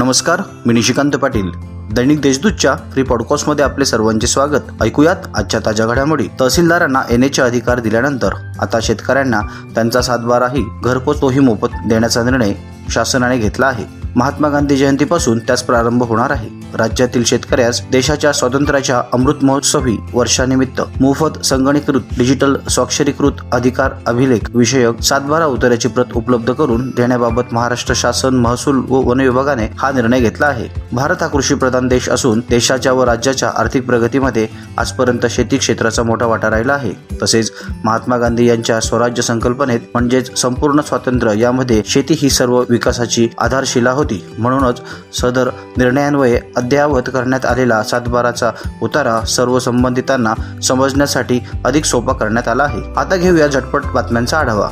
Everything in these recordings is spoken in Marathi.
नमस्कार मी निशिकांत पाटील. दैनिक देशदूतच्या फ्री पॉडकास्टमध्ये आपले सर्वांचे स्वागत. ऐकूयात आजच्या ताज्या घडामोडी. तहसीलदारांना एन एचे अधिकार दिल्यानंतर आता शेतकऱ्यांना त्यांचा सातबाराही घरपोच तोही मोफत देण्याचा निर्णय शासनाने घेतला आहे. महात्मा गांधी जयंतीपासून त्यास प्रारंभ होणार आहे. राज्यातील शेतकऱ्यास देशाच्या स्वातंत्र्याच्या अमृत महोत्सवी वर्षानिमित्त मोफत संगणीकृत डिजिटल स्वाक्षरीकृत अधिकार अभिलेख विषयक सातबारा उतार्याची प्रत उपलब्ध करून देण्याबाबत महाराष्ट्र शासन महसूल व वन विभागाने हा निर्णय घेतला आहे. भारत हा कृषी प्रधान देश असून देशाच्या व राज्याच्या आर्थिक प्रगतीमध्ये आजपर्यंत शेती क्षेत्राचा मोठा वाटा राहिला आहे. तसेच महात्मा गांधी यांच्या स्वराज्य संकल्पनेत म्हणजेच संपूर्ण स्वातंत्र्य यामध्ये शेती ही सर्व विकासाची आधारशिला होती. म्हणूनच सदर निर्णयान्वये अद्ययावत करण्यात आलेला सातबाराचा उतारा सर्व संबंधितांना समजण्यासाठी अधिक सोपा करण्यात आला आहे. आता घेऊया झटपट बातम्यांचा आढावा.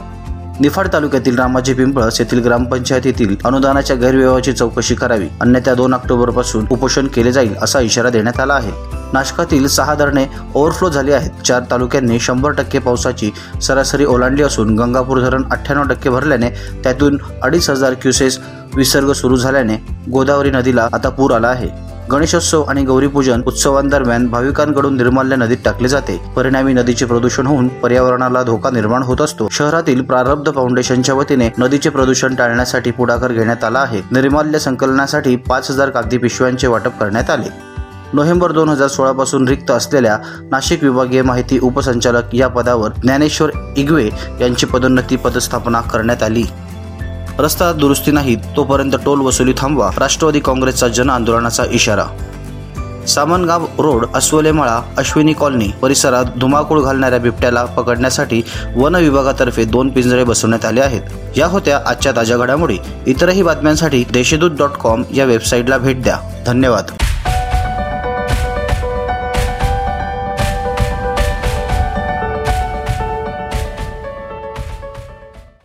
निफाड तालुक्यातील रामाजी पिंपळस येथील ग्रामपंचायतीतील अनुदानाच्या गैरव्यवहाराची चौकशी करावी. अन्यथा दोन ऑक्टोबरपासून उपोषण केले जाईल असा इशारा देण्यात आला आहे. नाशकातील सहा धरणे ओव्हरफ्लो झाली आहेत. चार तालुक्यांनी शंभर टक्के पावसाची सरासरी ओलांडली असून गंगापूर धरण अठ्ठ्याण्णव टक्के भरल्याने त्यातून अडीच हजार क्युसेस विसर्ग सुरू झाल्याने गोदावरी नदीला आता पूर आला आहे. गणेशोत्सव आणि गौरीपूजन उत्सवांदरम्यान भाविकांकडून निर्माल्य नदीत टाकले जाते. परिणामी नदीचे प्रदूषण होऊन पर्यावरणाला धोका निर्माण होत असतो. शहरातील प्रारब्ध फाउंडेशनच्या वतीने नदीचे प्रदूषण टाळण्यासाठी पुढाकार घेण्यात आला आहे. निर्माल्य संकलनासाठी पाच हजार कागदी पिशव्यांचे वाटप करण्यात आले. नोव्हेंबर दोन हजार सोळा पासून रिक्त असलेल्या नाशिक विभागीय माहिती उपसंचालक या पदावर ज्ञानेश्वर इगवे यांची पदोन्नती पदस्थापना करण्यात आली. रस्ता दुरुस्ती नाही तोपर्यंत टोल वसुली थांबवा राष्ट्रवादी काँग्रेसचा जन आंदोलनाचा इशारा. सामनगाव रोड अस्वलेमाळा अश्विनी कॉलनी परिसरात धुमाकूळ घालणाऱ्या बिबट्याला पकडण्यासाठी वन विभागातर्फे दोन पिंजरे बसवण्यात आले आहेत. या होत्या आजच्या ताज्या घडामोडी. इतरही बातम्यांसाठी देशदूत डॉट कॉम या वेबसाईटला भेट द्या. धन्यवाद.